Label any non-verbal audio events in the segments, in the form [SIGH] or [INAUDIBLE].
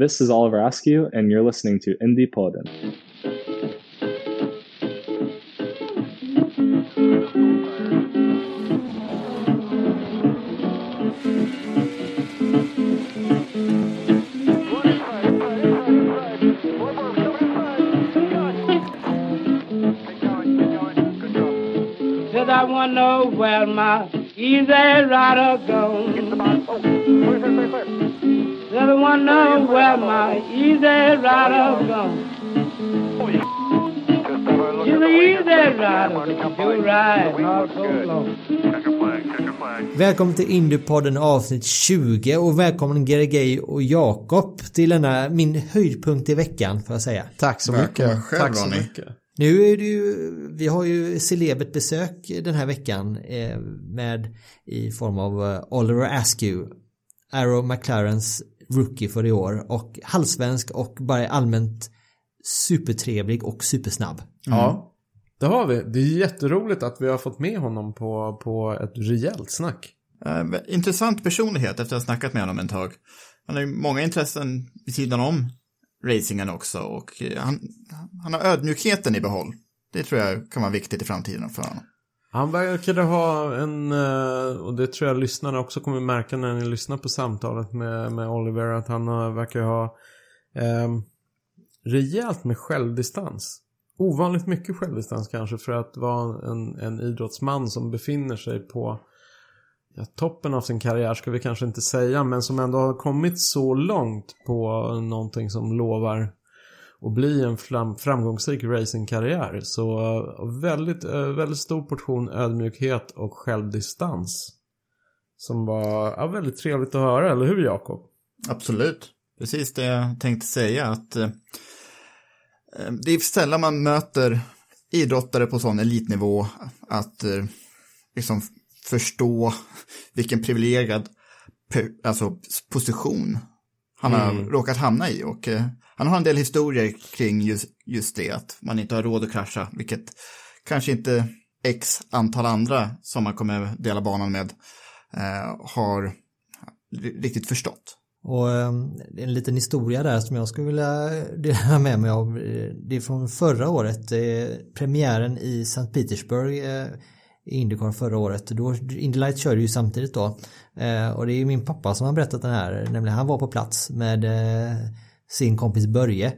This is Oliver Askew, and you're listening to Indie Podden. Said I wonder where my easy rider goes. I wonder where my easy rider goes. She's an easy rider, but do ride not so long. Välkommen till Indiepodden avsnitt 20 och välkommen Gergej och Jakob till denna min höjdpunkt i veckan får jag säga. Tack så Välkommen mycket. själv, Tack så Ronny. mycket. Nu är det ju, vi har ju celebert besök den här veckan eh, med i form av eh, Oliver Askew, Arrow McLarens rookie för i år och halvsvensk och bara allmänt supertrevlig och supersnabb. Ja, det har vi. Det är jätteroligt att vi har fått med honom på, på ett rejält snack. Eh, intressant personlighet efter att ha snackat med honom en tag. Han har ju många intressen vid sidan om racingen också och eh, han, han har ödmjukheten i behåll. Det tror jag kan vara viktigt i framtiden för honom. Han verkade ha en, eh, och det tror jag lyssnarna också kommer märka när ni lyssnar på samtalet med, med Oliver, att han verkar ha eh, rejält med självdistans. Ovanligt mycket självdistans kanske för att vara en, en idrottsman som befinner sig på ja, toppen av sin karriär ska vi kanske inte säga, men som ändå har kommit så långt på någonting som lovar att bli en fram, framgångsrik racingkarriär. Så eh, väldigt, eh, väldigt stor portion ödmjukhet och självdistans. Som var ja, väldigt trevligt att höra, eller hur Jakob? Absolut. Precis det jag tänkte säga att eh, eh, det är sällan man möter idrottare på sån elitnivå att eh, liksom förstå vilken privilegierad alltså, position han har råkat hamna i. Och eh, han har en del historier kring just, just det, att man inte har råd att krascha, vilket kanske inte x antal andra som man kommer dela banan med eh, har riktigt förstått. Och eh, en liten historia där som jag skulle vilja dela med mig av. Det är från förra året, eh, premiären i St. Petersburg eh, i Indycar förra året. Då, Indy Light körde ju samtidigt då. Eh, och det är ju min pappa som har berättat den här, nämligen han var på plats med eh, sin kompis Börje.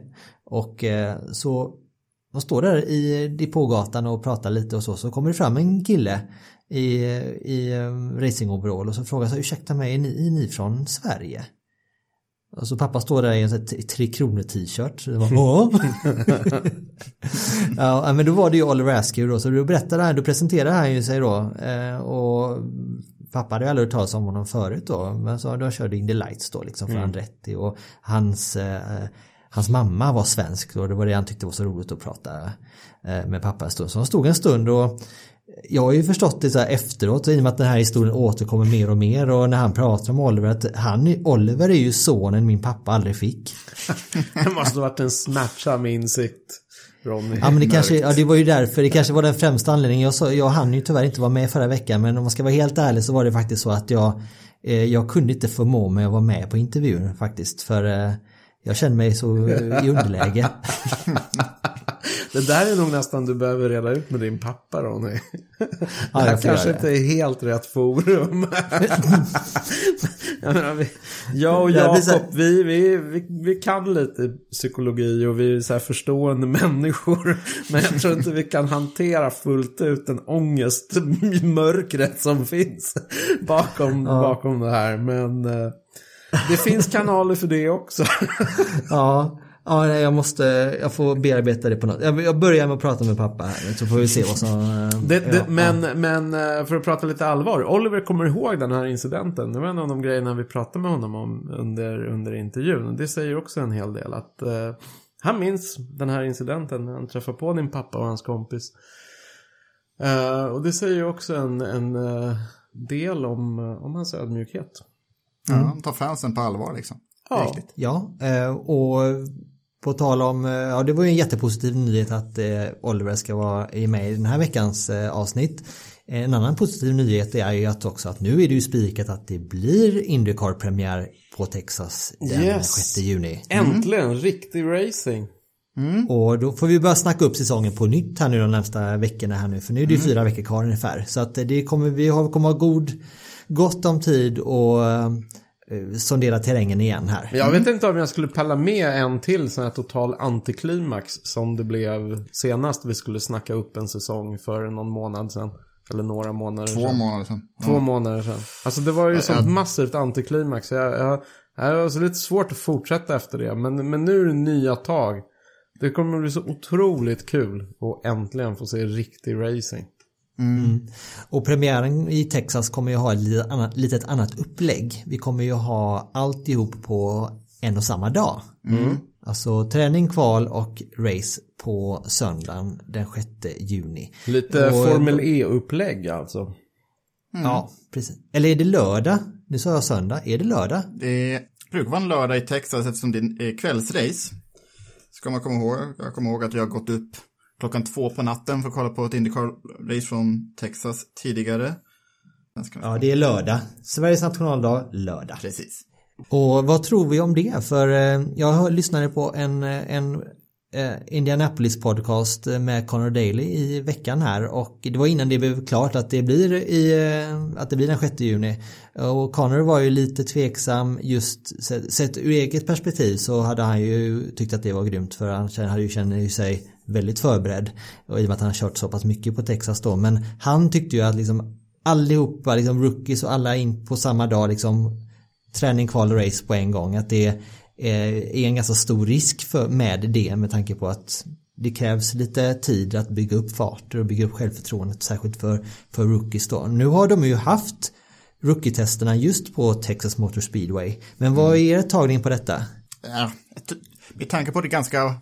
Och eh, så de står där i depågatan och pratar lite och så, så kommer det fram en kille i, i eh, racingoverall och så frågar sig ursäkta mig, är ni, är ni från Sverige? Och så pappa står där i en sån här Tre Kronor t-shirt. [LAUGHS] "Ja." men då var det ju Oliver Askew då, så då berättade han, då presenterade han ju sig då. Eh, och pappa hade ju aldrig hört talas om honom förut då, men så då körde Indy Lights då liksom för Andretti och hans eh, Hans mamma var svensk då, det var det han tyckte var så roligt att prata eh, med pappa en stund. Så de stod en stund och jag har ju förstått det så här efteråt i och med att den här historien återkommer mer och mer och när han pratar om Oliver att han, Oliver är ju sonen min pappa aldrig fick. [LAUGHS] Det måste ha varit en smärtsam insikt, Ronny. Ja men det kanske, ja det var ju därför, det kanske var den främsta anledningen. Jag, sa, jag hann ju tyvärr inte vara med förra veckan men om man ska vara helt ärlig så var det faktiskt så att jag eh, Jag kunde inte förmå mig att vara med på intervjun faktiskt för eh, Jag kände mig så i underläge. [LAUGHS] Det där är nog nästan du behöver reda ut med din pappa Ronny. Det Ja, här jag får kanske inte är helt rätt forum. jag, menar, vi, jag och Det här här- Jakob, vi, vi, vi, vi kan lite psykologi och vi är så här förstående människor. Men jag tror inte vi kan hantera fullt ut den ångest, mörkret som finns bakom, bakom det här. Men eh, det finns kanaler för det också. Ja, Ja, nej, jag måste, jag får bearbeta det på något. Jag, jag börjar med att prata med pappa här så får vi se vad som... eh, Det, det, ja, men, men eh, för att prata lite allvar. Oliver kommer ihåg den här incidenten. Det var en av de grejerna vi pratade med honom om under, under intervjun. Det säger också en hel del. Att eh, Han minns den här incidenten när han träffade på din pappa och hans kompis. Eh, och det säger ju också en, en eh, del om, om hans ödmjukhet. Ja, han tar fansen på allvar liksom. Ja. Riktigt. Ja, och på tal om, eh, ja det var ju en jättepositiv nyhet att eh, Oliver ska vara med i den här veckans eh, avsnitt. En annan positiv nyhet är ju att också att nu är det ju spikat att det blir Indycar-premiär på Texas den Yes. 6 juni. Äntligen, riktig racing. Och då får vi börja snacka upp säsongen på nytt här nu de närmsta veckorna här nu för nu är det ju fyra veckor kvar ungefär. Så att det kommer, vi har, kommer ha god, gott om tid och eh, sondera terrängen igen här. Jag vet inte om jag skulle palla med en till sån här total antiklimax som det blev senast vi skulle snacka upp en säsong för någon månad sedan. Eller några månader Två sedan. månader sedan. Två månader sedan. Alltså det var ju sånt massivt antiklimax. Jag, jag, jag har så lite svårt att fortsätta efter det. Men, men nu är det nya tag. Det kommer bli så otroligt kul att äntligen få se riktig racing. Och premiären i Texas kommer ju ha ett litet annat, litet annat upplägg. Vi kommer ju ha alltihop på en och samma dag. Alltså träning, kval och race på söndagen den 6 juni. Lite Och- Formel E-upplägg alltså. Ja, precis. Eller är det lördag? Nu sa jag söndag. Är det lördag? Det brukar vara en lördag i Texas eftersom det är kvällsrace. Ska man komma ihåg. Jag kommer ihåg att jag har gått upp klockan två på natten för att kolla på ett Indycar-race från Texas tidigare. Ja, det är lördag. Sveriges nationaldag, lördag. Precis. Och vad tror vi om det? För eh, jag lyssnade på en, eh, en eh, Indianapolis podcast med Connor Daly i veckan här och det var innan det blev klart att det blir, i, att det blir den 6 juni. Och Connor var ju lite tveksam just sett, sett ur eget perspektiv så hade han ju tyckt att det var grymt för han hade ju känner ju sig väldigt förberedd och i och med att han har kört så pass mycket på Texas då men han tyckte ju att liksom allihopa liksom rookies och alla in på samma dag liksom träning, kval och race på en gång. Att det är en ganska stor risk för, med det med tanke på att det krävs lite tid att bygga upp fart och bygga upp självförtroendet särskilt för, för rookies då. Nu har de ju haft rookie-testerna just på Texas Motor Speedway. Men vad är er tagning på detta? Ja, med tanke på det ganska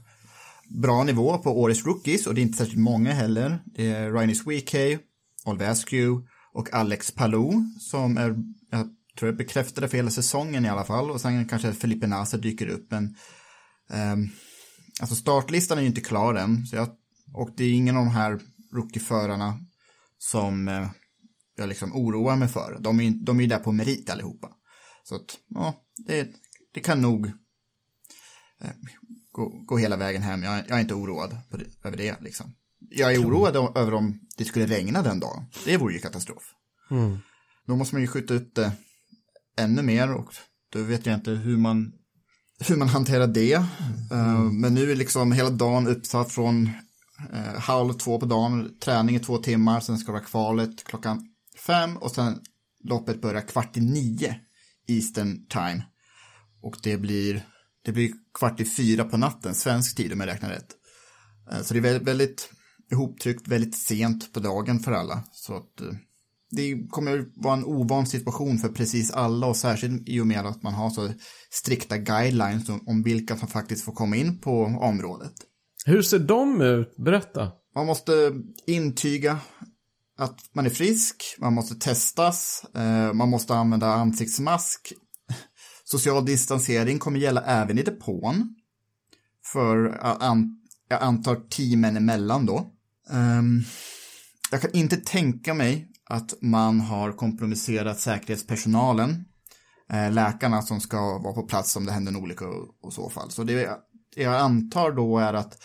bra nivå på årets rookies och det är inte särskilt många heller. Det är Ryan Sweekay, Olvescu och Alex Palou som är, jag tror jag bekräftade för hela säsongen i alla fall och sen kanske Felipe Nasa dyker upp men um, alltså startlistan är ju inte klar än så jag, och det är ingen av de här rookieförarna som uh, jag liksom oroar mig för. De är ju de är där på merit allihopa. Så att, ja, det, det kan nog eh, gå, gå hela vägen hem. Jag, jag är inte oroad det, över det. Liksom. Jag är oroad o- över om det skulle regna den dagen. Det vore ju katastrof. Då måste man ju skjuta upp det ännu mer och då vet jag inte hur man, hur man hanterar det. Eh, men nu är liksom hela dagen uppsatt från uh, halv två på dagen, träning i två timmar, sen ska det vara kvalet klockan fem och sen loppet börjar kvart i nio Eastern time. Och det blir, det blir kvart i fyra på natten, svensk tid om jag räknar rätt. Eh, Så det är väldigt, väldigt ihoptryckt, väldigt sent på dagen för alla. Så att eh, det kommer vara en ovan situation för precis alla och särskilt i och med att man har så strikta guidelines om, om vilka som faktiskt får komma in på området. Hur ser de ut? Berätta. Man måste intyga att man är frisk, man måste testas, eh, man måste använda ansiktsmask. Social distansering kommer gälla även i depån. För äh, an, jag antar teamen emellan då. Ehm, jag kan inte tänka mig att man har kompromisserat säkerhetspersonalen. Eh, läkarna som ska vara på plats om det händer en olycka och, och så fall. Så det, jag antar då är att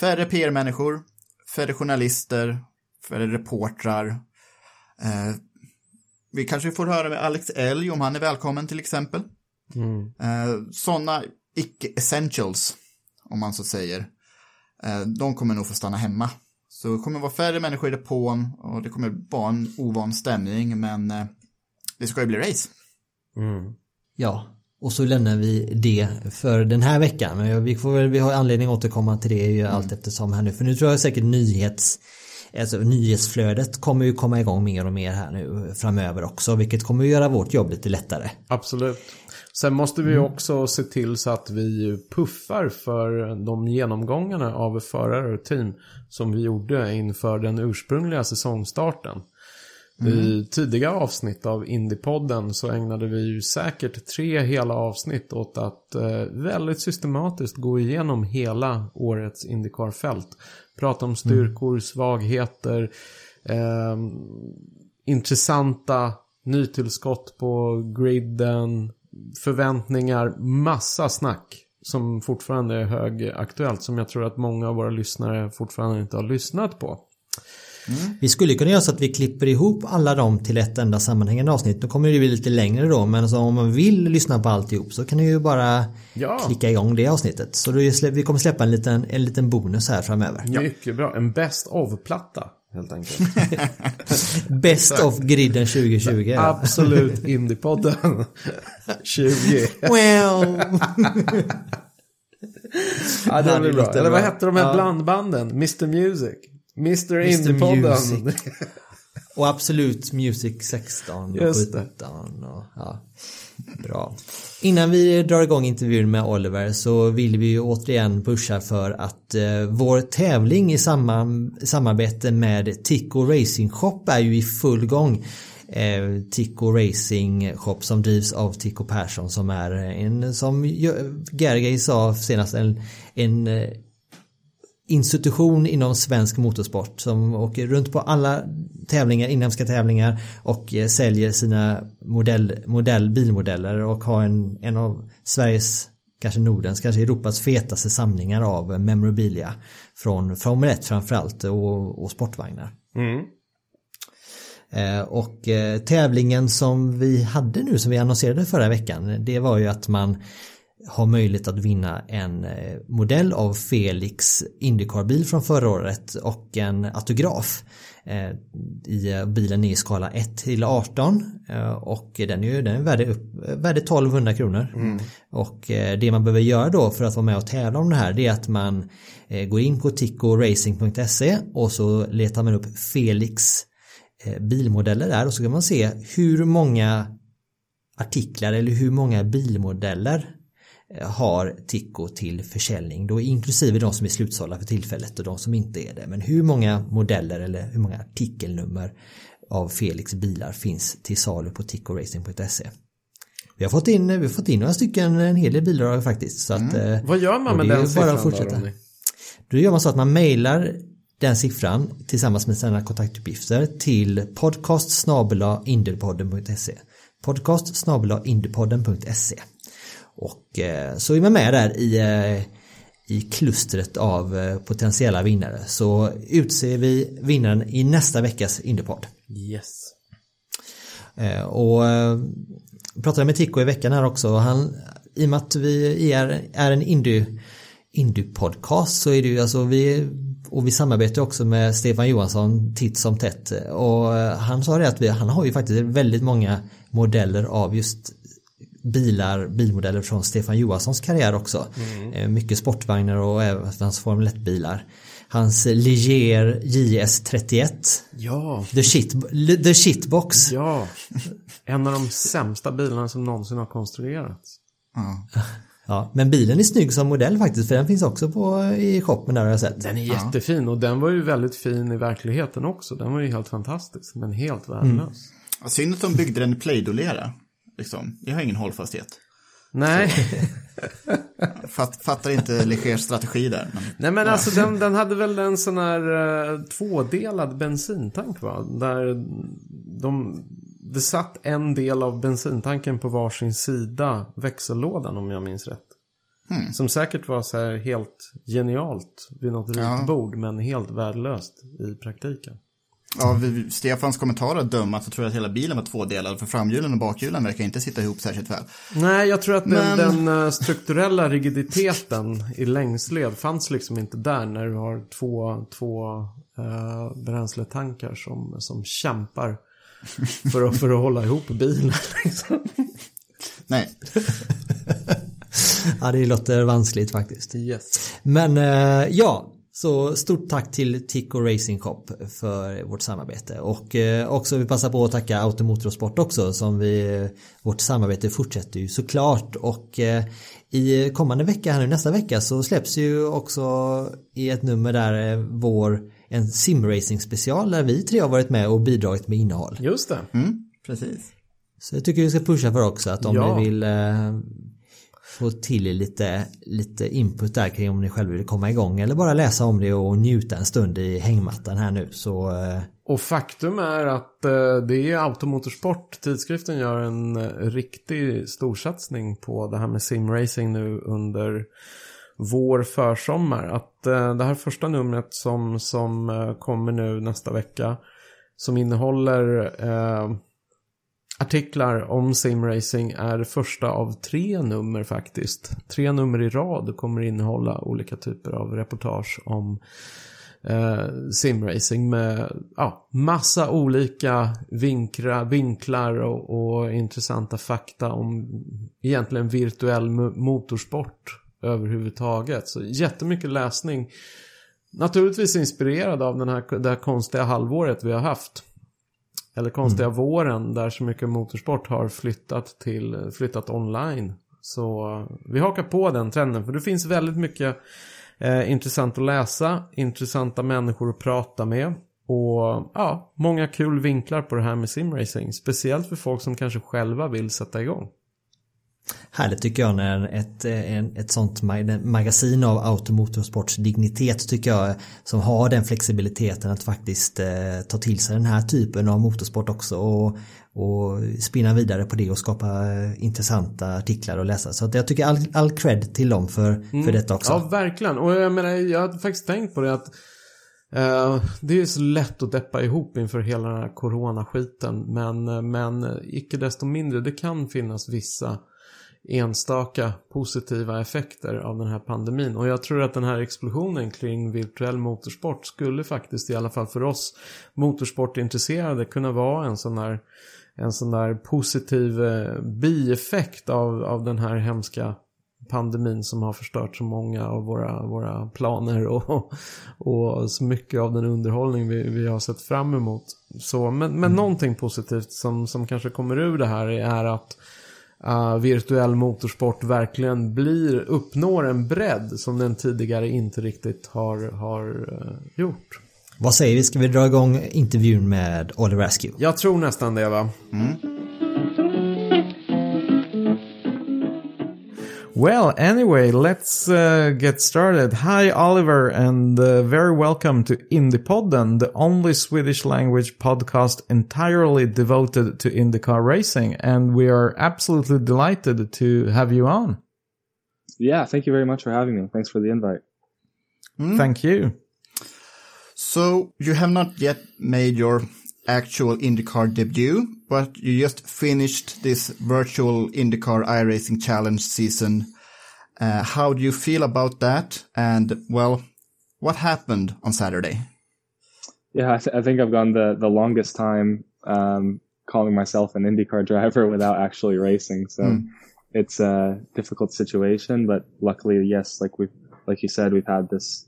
färre PR-människor, färre journalister, färre reportrar. Eh, vi kanske får höra med Alex Elg om han är välkommen till exempel. Eh, Sådana icke-essentials, om man så säger, eh, de kommer nog få stanna hemma. Så det kommer vara färre människor i depån och det kommer vara en ovan stämning, men eh, det ska ju bli race. Ja, Och så lämnar vi det för den här veckan. Men vi, får, väl- vi har anledning att återkomma till det ju allt eftersom här nu. För nu tror jag säkert nyhets, alltså nyhetsflödet kommer ju komma igång mer och mer här nu framöver också. Vilket kommer att göra vårt jobb lite lättare. Absolut. Sen måste vi också se till så att vi puffar för de genomgångarna av förare och team som vi gjorde inför den ursprungliga säsongstarten. I tidiga avsnitt av Indiepodden så ägnade vi ju säkert tre hela avsnitt åt att eh, väldigt systematiskt gå igenom hela årets Indycar-fält. Prata om styrkor, svagheter, eh, intressanta nytillskott på griden, förväntningar, massa snack som fortfarande är högaktuellt som jag tror att många av våra lyssnare fortfarande inte har lyssnat på. Vi skulle kunna göra så att vi klipper ihop alla dem till ett enda sammanhängande avsnitt. Nu kommer det bli lite längre då men så om man vill lyssna på alltihop så kan ni ju bara Ja. klicka igång det avsnittet. Så då vi kommer släppa en liten, en liten bonus här framöver. Mycket bra. En best of-platta helt enkelt. [LAUGHS] Best of griden 2020. Absolut Indiepodden 20. Well. Ja, det blir bra. Eller vad hette de här Ja. blandbanden? Mr Music. Mr Mr. Indiepodden. Och Absolut Music 16 och Just det. 17 och, ja. Bra. Innan vi drar igång intervjun med Oliver så vill vi ju återigen pusha för att eh, vår tävling i samma, samarbete med Tico Racing Shop är ju i full gång. Eh, Tico Racing Shop som drivs av Tico Persson som är en, som Gergay sa senast, en, en eh, institution inom svensk motorsport som åker runt på alla tävlingar, inhemska tävlingar och eh, säljer sina modell, modell, bilmodeller och har en, en av Sveriges, kanske Nordens, kanske Europas fetaste samlingar av memorabilia från Formel 1 framförallt och, och sportvagnar. Mm. Eh, Och eh, tävlingen som vi hade nu som vi annonserade förra veckan det var ju att man har möjlighet att vinna en eh, modell av Felix Indycar-bil från förra året och en autograf. Eh, I eh, bilen är i skala 1 till 18 eh, och den är ju den är värd, upp, värd 1200 kronor. Och eh, det man behöver göra då för att vara med och tävla om det här det är att man går in på tickoracing.se och så letar man upp Felix bilmodeller där och så kan man se hur många artiklar eller hur många bilmodeller har Tico till försäljning. Då inklusive de som är slutsålda för tillfället och de som inte är det. Men hur många modeller eller hur många artikelnummer av Felix bilar finns till salu på ticoracing.se. Vi har fått in, vi har fått in några stycken, en hel del bilar faktiskt. Så att, eh, Vad gör man med den siffran fortsätta. då? Då gör man så att man mejlar den siffran tillsammans med sina kontaktuppgifter till podcast indiepodden.se podcast indiepodden.se och eh, så är man med där i, eh, i klustret av eh, potentiella vinnare så utser vi vinnaren i nästa veckas Indiepodd. Yes. Och eh, pratade med Tico i veckan här också. Han, I och med att vi är, är en indie, indie-podcast så är det ju alltså vi och vi samarbetar också med Stefan Johansson titt som tätt och han sa det att vi, han har ju faktiskt väldigt många modeller av just bilar, bilmodeller från Stefan Johanssons karriär också. Eh, Mycket sportvagnar och även hans Formel 1-bilar. Hans Ligier JS31 Ja. The, shit, the Shitbox Ja. En av de sämsta bilarna som någonsin har konstruerats. Ja. [LAUGHS] Ja, men bilen är snygg som modell faktiskt för den finns också på, i shoppen där har jag sett. Den är jättefin och den var ju väldigt fin i verkligheten också. Den var ju helt fantastisk men helt Mm. värdelös. Ja, Synd att de byggde den i Play-Doh-lera. Liksom. Det har ingen hållfasthet. Nej. [LAUGHS] Fatt, fattar inte Legers strategi där. Men, Nej men alltså den, den hade väl en sån här uh, tvådelad bensintank va? Där de, det satt en del av bensintanken på varsin sida växellådan om jag minns rätt. Som säkert var så här helt genialt vid något Ja. ritbord men helt värdelöst i praktiken. Ja, vid Stefans kommentarer att döma så tror jag att hela bilen var tvådelad. För framhjulen och bakhjulen verkar inte sitta ihop särskilt väl. Nej, jag tror att den, Men- den eh, strukturella rigiditeten i längsled fanns liksom inte där när du har två, två uh, bränsletankar som, som kämpar för att, för att hålla ihop bilen. Liksom. Nej. [LAUGHS] Ja, det låter vanskligt faktiskt. Yes. Men eh, ja, så stort tack till Tico Racing Shop för vårt samarbete och eh, också vi passar på att tacka Automotorsport också som vi vårt samarbete fortsätter ju såklart och eh, i kommande vecka här nu nästa vecka så släpps ju också i ett nummer där eh, vår en simracing special där vi tre har varit med och bidragit med innehåll. Just det. Mm, precis. Så jag tycker vi ska pusha för också att om Ja. ni vill eh, få till er lite, lite input där kring om ni själva vill komma igång eller bara läsa om det och njuta en stund i hängmattan här nu så eh, Och faktum är att eh, det är Automotorsport, tidskriften gör en eh, riktig storsatsning på det här med simracing nu under vår försommar. Att eh, det här första numret som, som eh, kommer nu nästa vecka som innehåller eh, artiklar om simracing är det första av tre nummer faktiskt. Tre nummer i rad kommer innehålla olika typer av reportage om eh, simracing med ja, massa olika vinklar, vinklar och, och intressanta fakta om egentligen virtuell motorsport överhuvudtaget. Så jättemycket läsning. Naturligtvis inspirerad av den här, det här konstiga halvåret vi har haft. Eller konstiga våren där så mycket motorsport har flyttat till flyttat online. Så vi hakar på den trenden för det finns väldigt mycket eh, intressant att läsa, intressanta människor att prata med och ja, många kul vinklar på det här med simracing. Speciellt för folk som kanske själva vill sätta igång. Härligt tycker jag när ett, en, ett sånt mag- magasin av automotorsports dignitet tycker jag som har den flexibiliteten att faktiskt eh, ta till sig den här typen av motorsport också och, och spinna vidare på det och skapa eh, intressanta artiklar att läsa. Så att jag tycker all, all cred till dem för, för detta också. Ja, verkligen. Och jag menar, jag hade faktiskt tänkt på det att eh, det är så lätt att deppa ihop inför hela den här coronaskiten. Men, eh, men eh, icke desto mindre, det kan finnas vissa enstaka positiva effekter av den här pandemin. Och jag tror att den här explosionen kring virtuell motorsport skulle faktiskt, i alla fall för oss motorsportintresserade, kunna vara en sån där, en sån där positiv eh, bieffekt av, av den här hemska pandemin som har förstört så många av våra, våra planer och, och så mycket av den underhållning vi, vi har sett fram emot. Så, men, men någonting positivt som, som kanske kommer ur det här är att uh, virtuell motorsport verkligen blir, uppnår en bredd som den tidigare inte riktigt har, har uh, gjort. Vad säger vi, ska vi dra igång intervjun med Oliver Askew? Jag tror nästan det va? Well, anyway, let's uh, get started. Hi, Oliver, and uh, very welcome to Indiepodden, the only Swedish language podcast entirely devoted to IndyCar racing. And we are absolutely delighted to have you on. Yeah, thank you very much for having me. Thanks for the invite. Thank you. So you have not yet made your actual IndyCar debut, but you just finished this virtual IndyCar iRacing Challenge season. Uh, how do you feel about that? And well, what happened on Saturday? Yeah, I, th- I think I've gone the, the longest time um, calling myself an IndyCar driver [LAUGHS] without actually racing. So it's a difficult situation, but luckily, yes, like we like you said, we've had this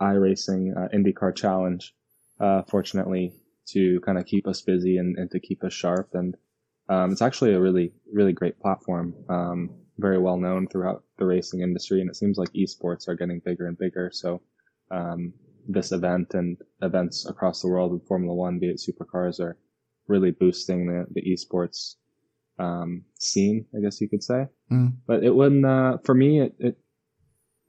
iRacing uh, IndyCar challenge, uh, fortunately, to kind of keep us busy and, and to keep us sharp. And um, it's actually a really, really great platform, um, very well known throughout the racing industry. And it seems like esports are getting bigger and bigger. So um, this event and events across the world in Formula One, be it supercars, are really boosting the, the esports um, scene, I guess you could say. Mm. But it wouldn't, uh, for me, it, it,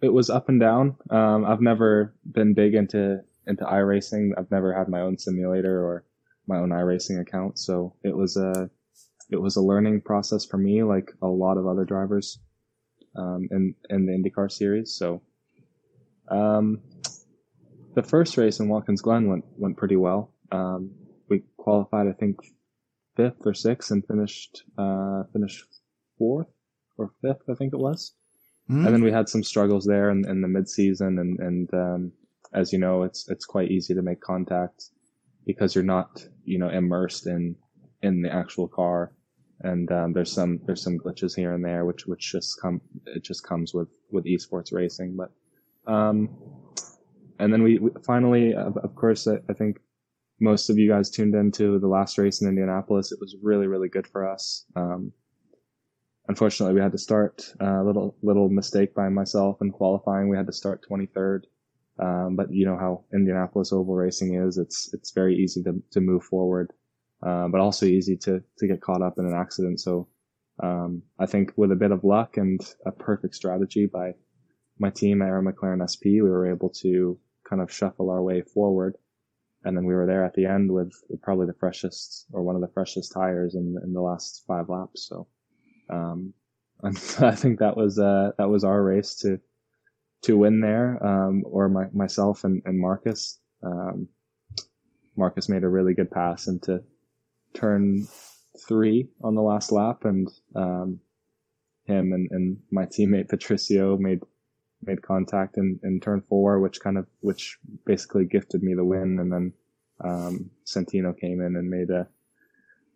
it was up and down. Um, I've never been big into, into iRacing. I've never had my own simulator or my own iRacing account. So it was a, it was a learning process for me, like a lot of other drivers, um, in, in the IndyCar series. So, um, the first race in Watkins Glen went, went pretty well. Um, we qualified, I think, fifth or sixth and finished, uh, finished fourth or fifth, I think it was. Mm. And then we had some struggles there in, in the mid season. And, and, um, as you know, it's, it's quite easy to make contact because you're not, you know, immersed in, in the actual car and um, there's some there's some glitches here and there, which which just come it just comes with with esports racing. But um, and then we, we finally, of, of course, I, I, think most of you guys tuned into the last race in Indianapolis. It was really really good for us. Um, unfortunately, we had to start a uh, little little mistake by myself in qualifying. We had to start 23rd. Um, but you know how Indianapolis oval racing is. It's, it's very easy to, to move forward, uh, but also easy to, to get caught up in an accident. So, um, I think with a bit of luck and a perfect strategy by my team at Arrow McLaren SP, we were able to kind of shuffle our way forward. And then we were there at the end with probably the freshest or one of the freshest tires in, in the last five laps. So, um, [LAUGHS] I think that was, uh, that was our race to, to win there, um, or my, myself and, and Marcus. Um, Marcus made a really good pass into turn three on the last lap, and um, him and, and my teammate Patricio made made contact in, in turn four, which kind of which basically gifted me the win, and then um, Santino came in and made a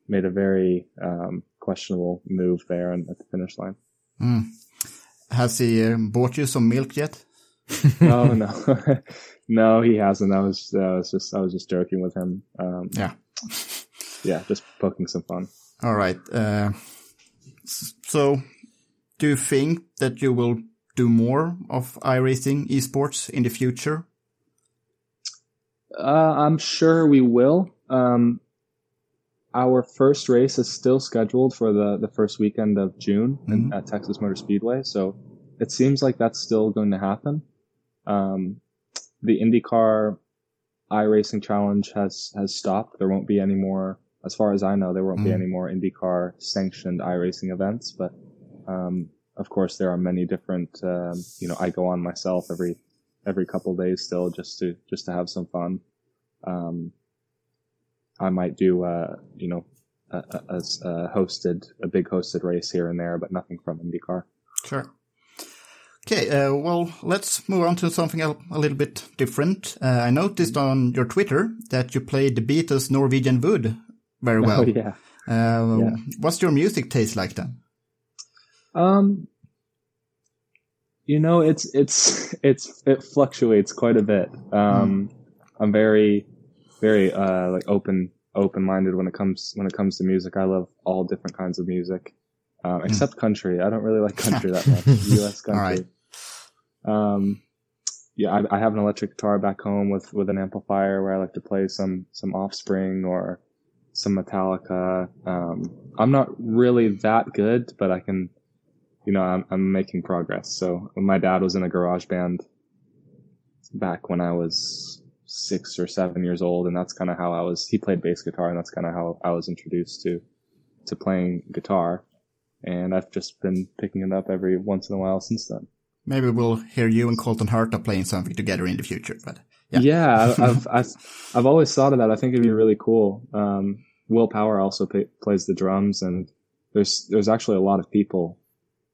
made a very um, questionable move there and at the finish line. Mm. Has he uh, bought you some milk yet? [LAUGHS] no, no, [LAUGHS] no, he hasn't. I was, I was just, I was just joking with him. Um, yeah, yeah, just poking some fun. All right. Uh, so, do you think that you will do more of iRacing esports in the future? Uh, I'm sure we will. Um, our first race is still scheduled for the, the first weekend of June mm-hmm. in, at Texas Motor Speedway. So it seems like that's still going to happen. Um, the IndyCar iRacing Challenge has has stopped. There won't be any more, as far as I know, there won't mm. be any more IndyCar sanctioned iRacing events. But um, of course, there are many different. Um, you know, I go on myself every every couple days still just to just to have some fun. Um, I might do, uh, you know, a, a, a, hosted a big hosted race here and there, but nothing from IndyCar. Sure. Okay, uh, well, let's move on to something a, a little bit different. Uh, I noticed on your Twitter that you played the Beatles' Norwegian Wood very well. Oh, [LAUGHS] yeah. Um, yeah. What's your music taste like then? Um, you know, it's it's [LAUGHS] it's it fluctuates quite a bit. Um, mm. I'm very very uh like open open minded when it comes when it comes to music. I love all different kinds of music um, hmm. except country. I don't really like [LAUGHS] country that much. U.S. [LAUGHS] country. Um, yeah, I, I, have an electric guitar back home with with an amplifier where I like to play some some Offspring or some Metallica. Um, I'm not really that good, but I can, you know, I'm, I'm making progress. So my dad was in a garage band back when I was six or seven years old, and that's kind of how I was. He played bass guitar, and that's kind of how I was introduced to to playing guitar and I've just been picking it up every once in a while since then. Maybe we'll hear you and Colton Herta playing something together in the future. But yeah, yeah [LAUGHS] I've, I've, I've always thought of that. I think it'd be really cool. Um, Will Power also pay, plays the drums, and there's there's actually a lot of people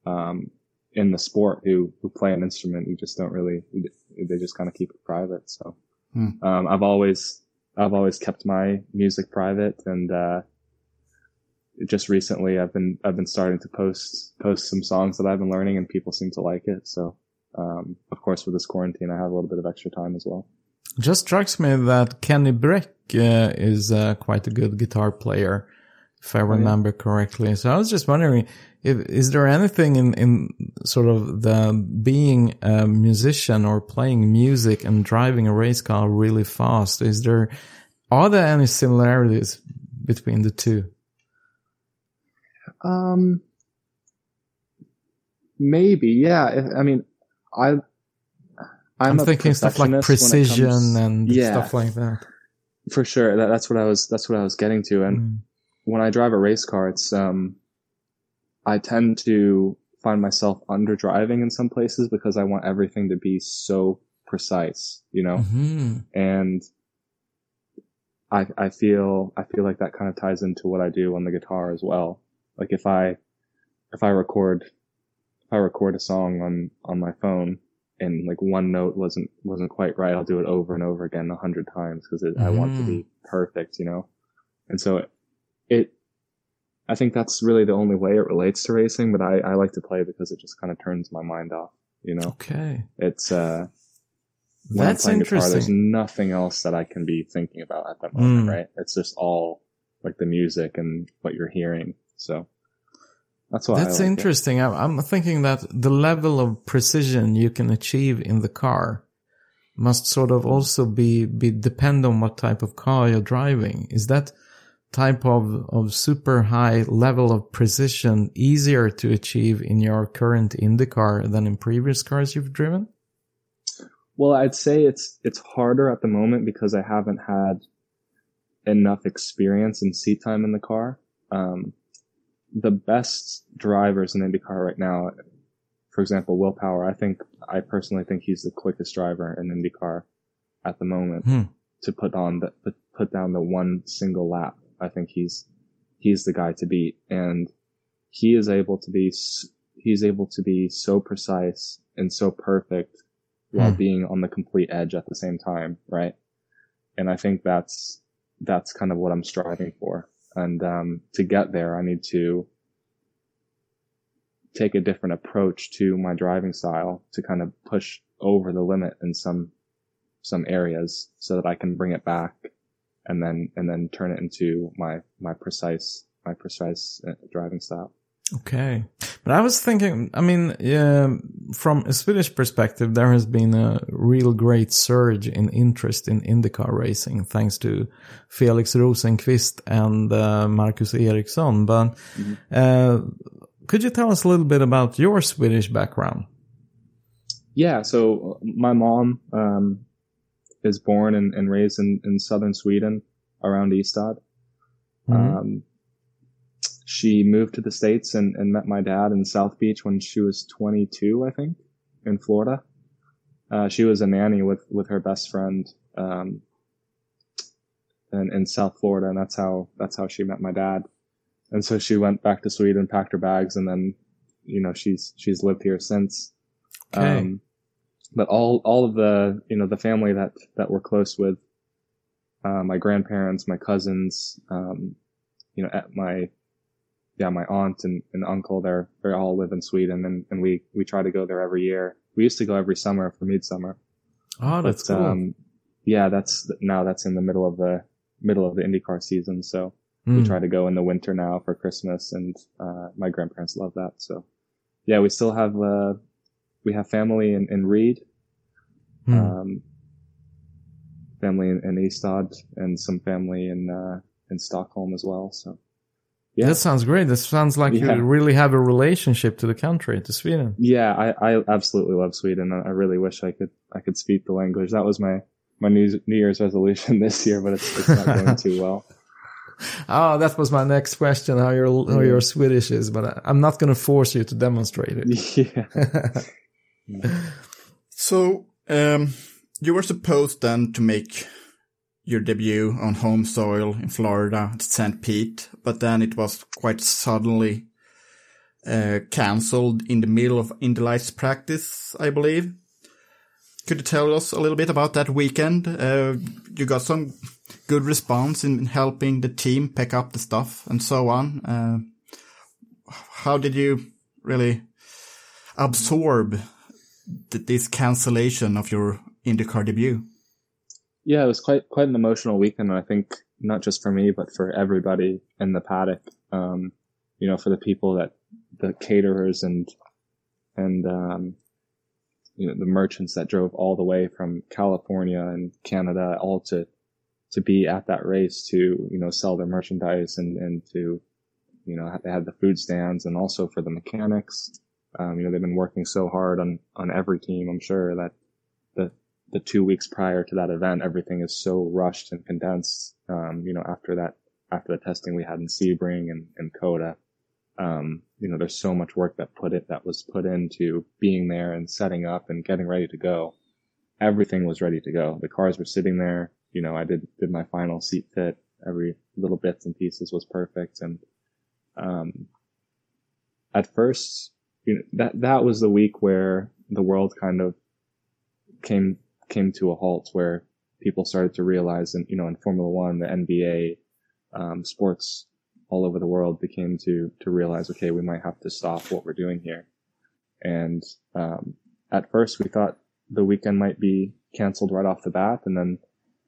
um, in the sport who who play an instrument. You just don't really they just kind of keep it private. So hmm. um, I've always I've always kept my music private, and uh, just recently I've been I've been starting to post post some songs that I've been learning and people seem to like it. So um, of course with this quarantine I have a little bit of extra time as well. Just strikes me that Kenny Bräck uh, is uh, quite a good guitar player, if I remember yeah. correctly. So I was just wondering, if, is there anything in, in sort of the being a musician or playing music and driving a race car really fast? Is there, are there any similarities between the two? Um, maybe, yeah. I mean, I, I'm, I'm thinking stuff like precision comes, and yeah, stuff like that. For sure, that, that's what I was. That's what I was getting to. And mm. When I drive a race car, it's um, I tend to find myself under driving in some places because I want everything to be so precise, you know, mm-hmm. and I I feel I feel like that kind of ties into what I do on the guitar as well. Like if I, if I record, if I record a song on, on my phone and like one note wasn't, wasn't quite right, I'll do it over and over again a hundred times because mm. I want to be mm. perfect, you know? And so it, it, I think that's really the only way it relates to racing, but I, I like to play because it just kind of turns my mind off, you know? Okay. It's, uh, when I'm That's playing guitar, there's nothing else that I can be thinking about at that moment, Mm. right? It's just all like the music and what you're hearing. So that's why I That's like interesting. I'm, I'm thinking that the level of precision you can achieve in the car must sort of also be, be depend on what type of car you're driving. Is that type of, of super high level of precision easier to achieve in your current IndyCar than in previous cars you've driven? Well, I'd say it's it's harder at the moment because I haven't had enough experience and seat time in the car. Um, the best drivers in IndyCar right now, for example, Will Power, I think I personally think he's the quickest driver in IndyCar at the moment Hmm. to put on the put- put down the one single lap. I think he's he's the guy to beat, and he is able to be he's able to be so precise and so perfect while Hmm. being on the complete edge at the same time, right? And I think that's that's kind of what I'm striving for. And um, to get there, I need to take a different approach to my driving style to kind of push over the limit in some some areas so that I can bring it back and then and then turn it into my my precise my precise uh, driving style. Okay. But I was thinking, I mean, yeah, from a Swedish perspective, there has been a real great surge in interest in IndyCar racing thanks to Felix Rosenqvist and uh, Marcus Ericsson. But uh, could you tell us a little bit about your Swedish background? Yeah, so my mom um, is born and, and raised in, in southern Sweden around Ystad. Mhm. Um, she moved to the States and, and met my dad in South Beach when she was 22, I think, in Florida. Uh, she was a nanny with, with her best friend, um, in, in South Florida. And that's how, that's how she met my dad. And so she went back to Sweden, packed her bags, and then, you know, she's, she's lived here since. Okay. Um, but all, all of the, you know, the family that, that we're close with, uh, my grandparents, my cousins, um, you know, at my, yeah, my aunt and, and uncle, they're, they all live in Sweden and, and we, we try to go there every year. We used to go every summer for midsummer. oh, that's but, cool. um, yeah, that's, now that's in the middle of the, middle of the IndyCar season. So Mm. we try to go in the winter now for Christmas and, uh, my grandparents love that. So yeah, we still have, uh, we have family in, in Reed, Mm. um, family in, in Ystad and some family in, uh, in Stockholm as well. So yeah. That sounds great. That sounds like Yeah. you really have a relationship to the country, to Sweden. Yeah, I, I absolutely love Sweden. I I really wish I could I could speak the language. That was my my New New Year's resolution [LAUGHS] this year, but it's, it's not going too well. Oh, [LAUGHS] that was my next question. How your how your Swedish is, but I, I'm not going to force you to demonstrate it. [LAUGHS] yeah, [LAUGHS] So, um, you were supposed then to make your debut on home soil in Florida at St. Pete, but then it was quite suddenly uh, cancelled in the middle of Indy Lights practice, I believe. Could you tell us a little bit about that weekend? Uh, you got some good response in helping the team pick up the stuff and so on. Uh, how did you really absorb th- this cancellation of your IndyCar debut? yeah. It was quite quite an emotional weekend. I think not just for me, but for everybody in the paddock. Um, you know, for the people that the caterers and and um, you know the merchants that drove all the way from California and Canada all to to be at that race to you know sell their merchandise and and to you know they had the food stands and also for the mechanics. Um, you know they've been working so hard on on every team. I'm sure that the the two weeks prior to that event, everything is so rushed and condensed. Um, you know after that after the testing we had in Sebring and, and COTA um, you know, there's so much work that put it, that was put into being there and setting up and getting ready to go. Everything was ready to go. The cars were sitting there. You know, I did, did my final seat fit. Every little bits and pieces was perfect. And, um, at first, you know, that, that was the week where the world kind of came, came to a halt where people started to realize and, you know, in Formula One, the NBA, um, sports all over the world became to to realize, okay, we might have to stop what we're doing here. And um, at first, we thought the weekend might be canceled right off the bat, and then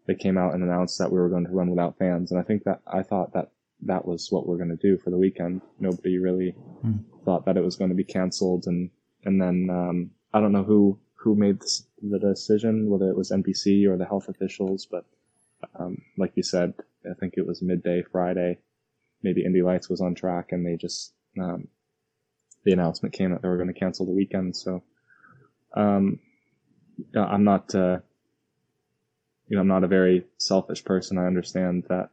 they came out and announced that we were going to run without fans. And I think that I thought that that was what we're going to do for the weekend. Nobody really Mm. Thought that it was going to be canceled, and and then um, I don't know who who made this, the decision, whether it was NBC or the health officials, but um, like you said, I think it was midday Friday. Maybe Indy Lights was on track, and they just um, the announcement came that they were going to cancel the weekend. So um, I'm not, uh, you know, I'm not a very selfish person. I understand that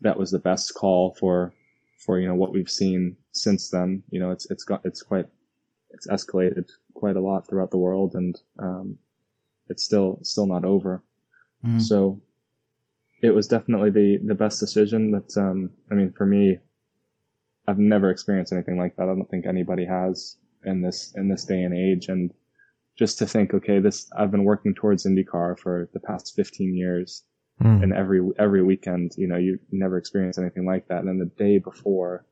that was the best call for for you know what we've seen since then. You know, it's it's got it's quite it's escalated quite a lot throughout the world, and um, it's still still not over. Mm. So it was definitely the the best decision. But um, I mean, for me, I've never experienced anything like that. I don't think anybody has in this in this day and age. And just to think, okay, this I've been working towards IndyCar for the past 15 years, Mm. and every every weekend, you know, you never experience anything like that. And then the day before,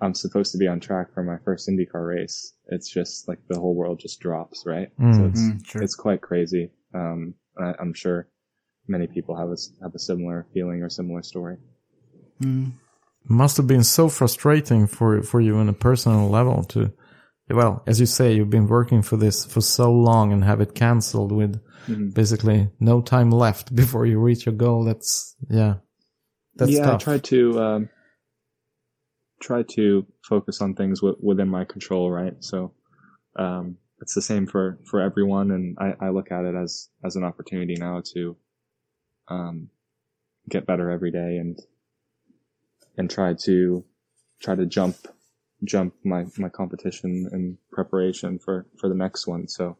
I'm supposed to be on track for my first IndyCar race. It's just like the whole world just drops, right? Mm. So it's Mm, sure. it's quite crazy. Um, I, I'm sure many people have a s- have a similar feeling or similar story. Mm. must have been so frustrating for for you on a personal level to well as you say you've been working for this for so long and have it cancelled with Mhm. basically no time left [LAUGHS] before you reach your goal that's yeah that's yeah, I tried to um, try to focus on things w- within my control, right? So um, it's the same for for everyone, and I, I look at it as as an opportunity now to um, get better every day and and try to try to jump jump my my competition in preparation for for the next one. So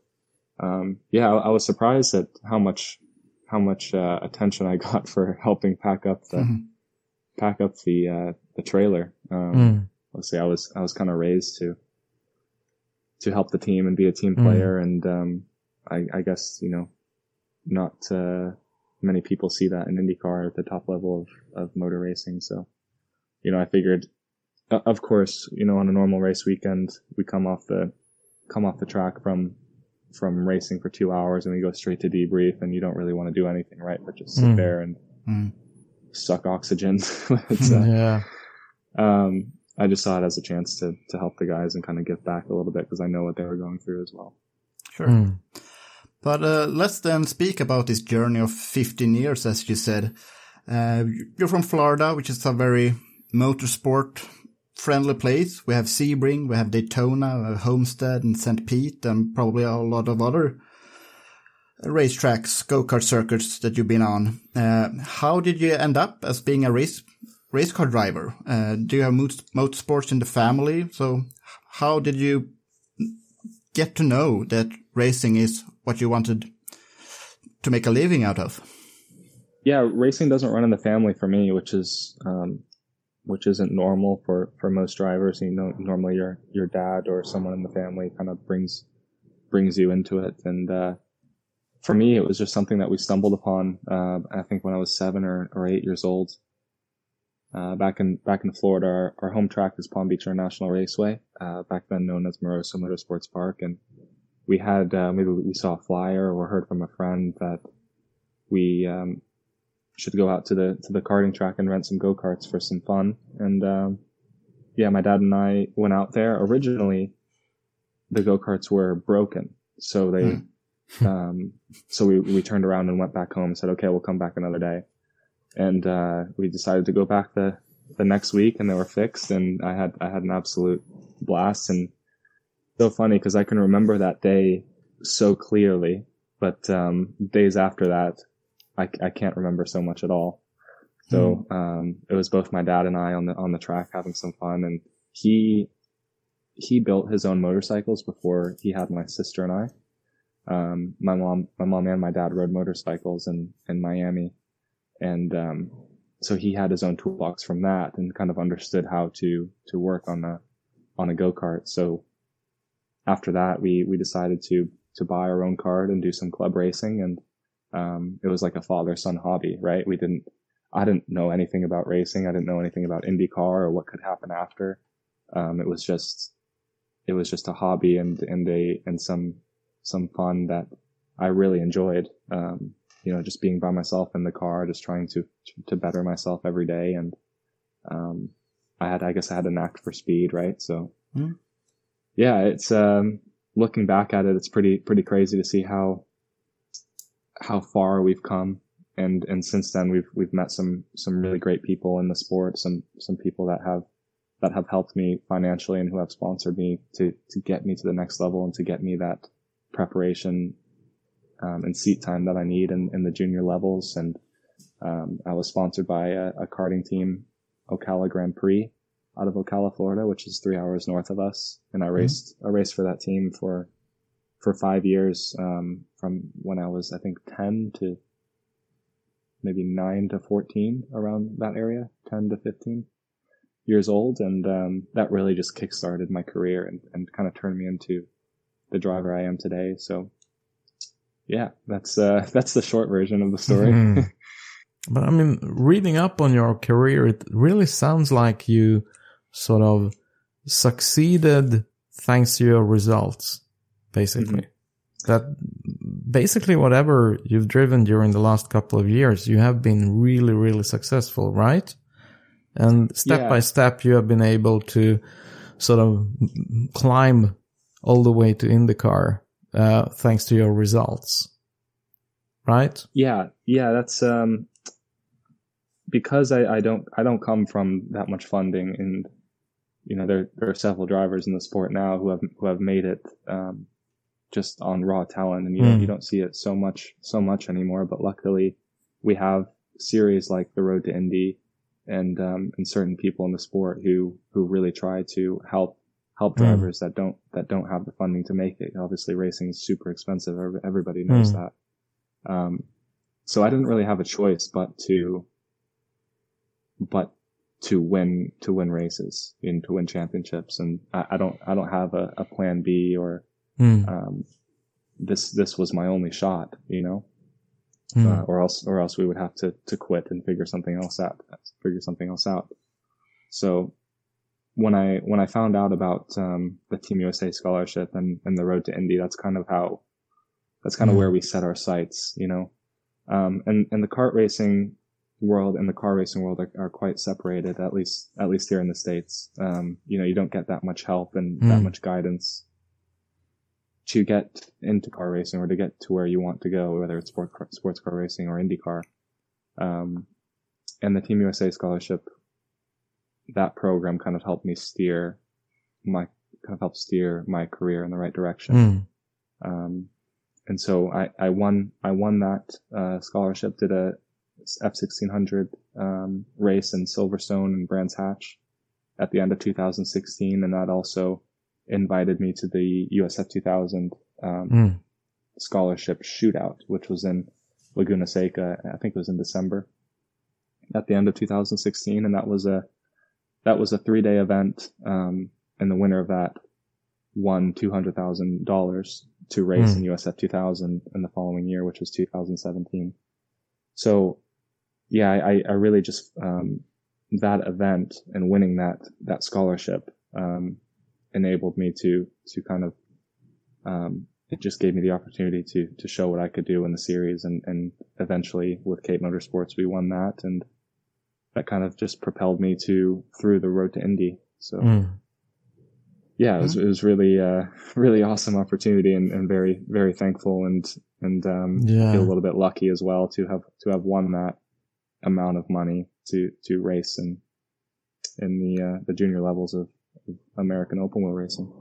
um, yeah, I, I was surprised at how much how much uh, attention I [LAUGHS] got for helping pack up the Mhm. pack up the uh, the trailer. Um, Mm. let's say I was I was kind of raised to to help the team and be a team Mm. player, and um, I, I guess you know not uh, many people see that in IndyCar at the top level of of motor racing. So you know I figured, uh, of course, you know on a normal race weekend we come off the come off the track from from racing for two hours and we go straight to debrief and you don't really want to do anything right but just sit Mm. there and Mm. suck oxygen [LAUGHS] It's, uh, [LAUGHS] yeah um, I just saw it as a chance to to help the guys and kind of give back a little bit because I know what they were going through as well. Sure. Mm. But uh, let's then speak about this journey of 15 years, as you said. Uh, you're from Florida, which is a very motorsport friendly place. We have Sebring, we have Daytona, we have Homestead and St. Pete, and probably a lot of other racetracks, go-kart circuits that you've been on. Uh, how did you end up as being a race race car driver? Uh, do you have mot- motorsports in the family? So how did you get to know that racing is what you wanted to make a living out of? Yeah, racing doesn't run in the family for me, which is um, which isn't normal for for most drivers. You know, normally your your dad or someone in the family kind of brings brings you into it, and uh, for me, it was just something that we stumbled upon. Uh, I think when I was seven or, or eight years old. Uh, back in back in Florida, our, our home track is Palm Beach International Raceway, uh, back then known as Moroso Motorsports Park, and we had uh, maybe we saw a flyer or heard from a friend that we um, should go out to the to the karting track and rent some go karts for some fun. And um, yeah, my dad and I went out there. Originally, the go karts were broken, so they um, so we we turned around and went back home and said, okay, we'll come back another day. And uh, we decided to go back the the next week, and they were fixed. And I had I had an absolute blast and so funny because I can remember that day so clearly, but um, days after that, I, I can't remember so much at all. So um, it was both my dad and I on the on the track having some fun, and he he built his own motorcycles before he had my sister and I. Um, my mom, my mom and my dad rode motorcycles in in Miami, and um, so he had his own toolbox from that and kind of understood how to to work on a on a go kart. So after that, we we decided to to buy our own kart and do some club racing, and um, it was like a father son hobby, right? We didn't. I didn't know anything about racing. I didn't know anything about IndyCar or what could happen after. Um, it was just, it was just a hobby and, and a, and some, some fun that I really enjoyed. Um, you know, just being by myself in the car, just trying to, to better myself every day. And, um, I had, I guess I had a knack for speed, right? So, Mm. yeah, it's, um, looking back at it, it's pretty, pretty crazy to see how, how far we've come. And, and since then we've, we've met some, some really great people in the sport, some, some people that have, that have helped me financially and who have sponsored me to, to get me to the next level and to get me that preparation, um, and seat time that I need in, in the junior levels. And, um, I was sponsored by a, a karting team, Ocala Grand Prix out of Ocala, Florida, which is three hours north of us. And I raced, I raced for that team for, for five years, um, from when I was, I think, 10 to maybe 9 to 14 around that area, 10 to 15 years old. And, um, that really just kickstarted my career and, and kind of turned me into the driver I am today. So yeah, that's, uh, [LAUGHS] that's the short version of the story. Mhm. [LAUGHS] But I mean, reading up on your career, it really sounds like you sort of succeeded thanks to your results, basically. That basically whatever you've driven during the last couple of years, you have been really, really successful, right? And step Yeah. by step, you have been able to sort of climb all the way to IndyCar, uh, thanks to your results. Right? Yeah, yeah, that's um because I, I don't I don't come from that much funding and you know there there are several drivers in the sport now who have who have made it um just on raw talent and you don't Mm. you don't see it so much so much anymore but luckily we have series like the road to Indy and um and certain people in the sport who who really try to help help Mm. drivers that don't that don't have the funding to make it obviously racing is super expensive everybody knows Mm. that um, so I didn't really have a choice but to, but to win, to win races and to win championships. And I, I don't, I don't have a, a plan B or, Mm. um, this, this was my only shot, you know, Mm. uh, or else, or else we would have to, to quit and figure something else out, figure something else out. So when I, when I found out about, um, the Team USA scholarship and, and the road to Indy, that's kind of how, that's kind of Mm. where we set our sights, you know. Um, and, and the kart racing world and the car racing world are, are quite separated, at least, at least here in the States. Um, you know, you don't get that much help and that Mm. much guidance to get into car racing or to get to where you want to go, whether it's sport sports car racing or IndyCar. Um, and the Team USA scholarship, that program kind of helped me steer my, kind of helped steer my career in the right direction. Mm. Um, and so I, I won, I won that, uh, scholarship, did a F1600, um, race in Silverstone and Brands Hatch at the end of 2016. And that also invited me to the USF 2000, um, Mm. scholarship shootout, which was in Laguna Seca. I think it was in December at the end of 2016. And that was a, that was a three day event. Um, and the winner of that won $200,000 to race Hmm. in USF 2000 in the following year, which was 2017. So yeah, I, I really just, um, that event and winning that, that scholarship, um, enabled me to, to kind of, um, it just gave me the opportunity to, to show what I could do in the series. And, and eventually with Cape Motorsports, we won that. And that kind of just propelled me to, through the road to Indy. So Mm. yeah, it was, it was really, uh, [LAUGHS] really awesome opportunity and, and very, very thankful and, and, um, Yeah. feel a little bit lucky as well to have, to have won that amount of money to, to race and in the, uh, the junior levels of, of American open wheel racing.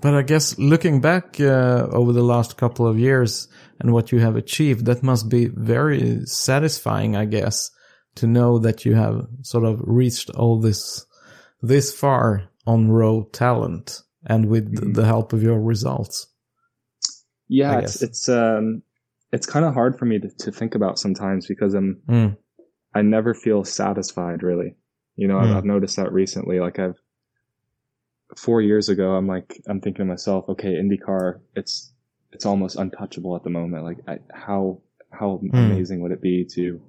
But I guess looking back uh, over the last couple of years and what you have achieved, that must be very satisfying, I guess, to know that you have sort of reached all this this far on raw talent and with Mhm. the help of your results. Yeah, it's, it's, um, it's kind of hard for me to, to think about sometimes because I'm, Mm. I never feel satisfied really. You know, I've, Mm. I've noticed that recently. Like I've, four years ago, I'm like, I'm thinking to myself, okay, IndyCar, it's, it's almost untouchable at the moment. Like I, how, how Mm. amazing would it be to,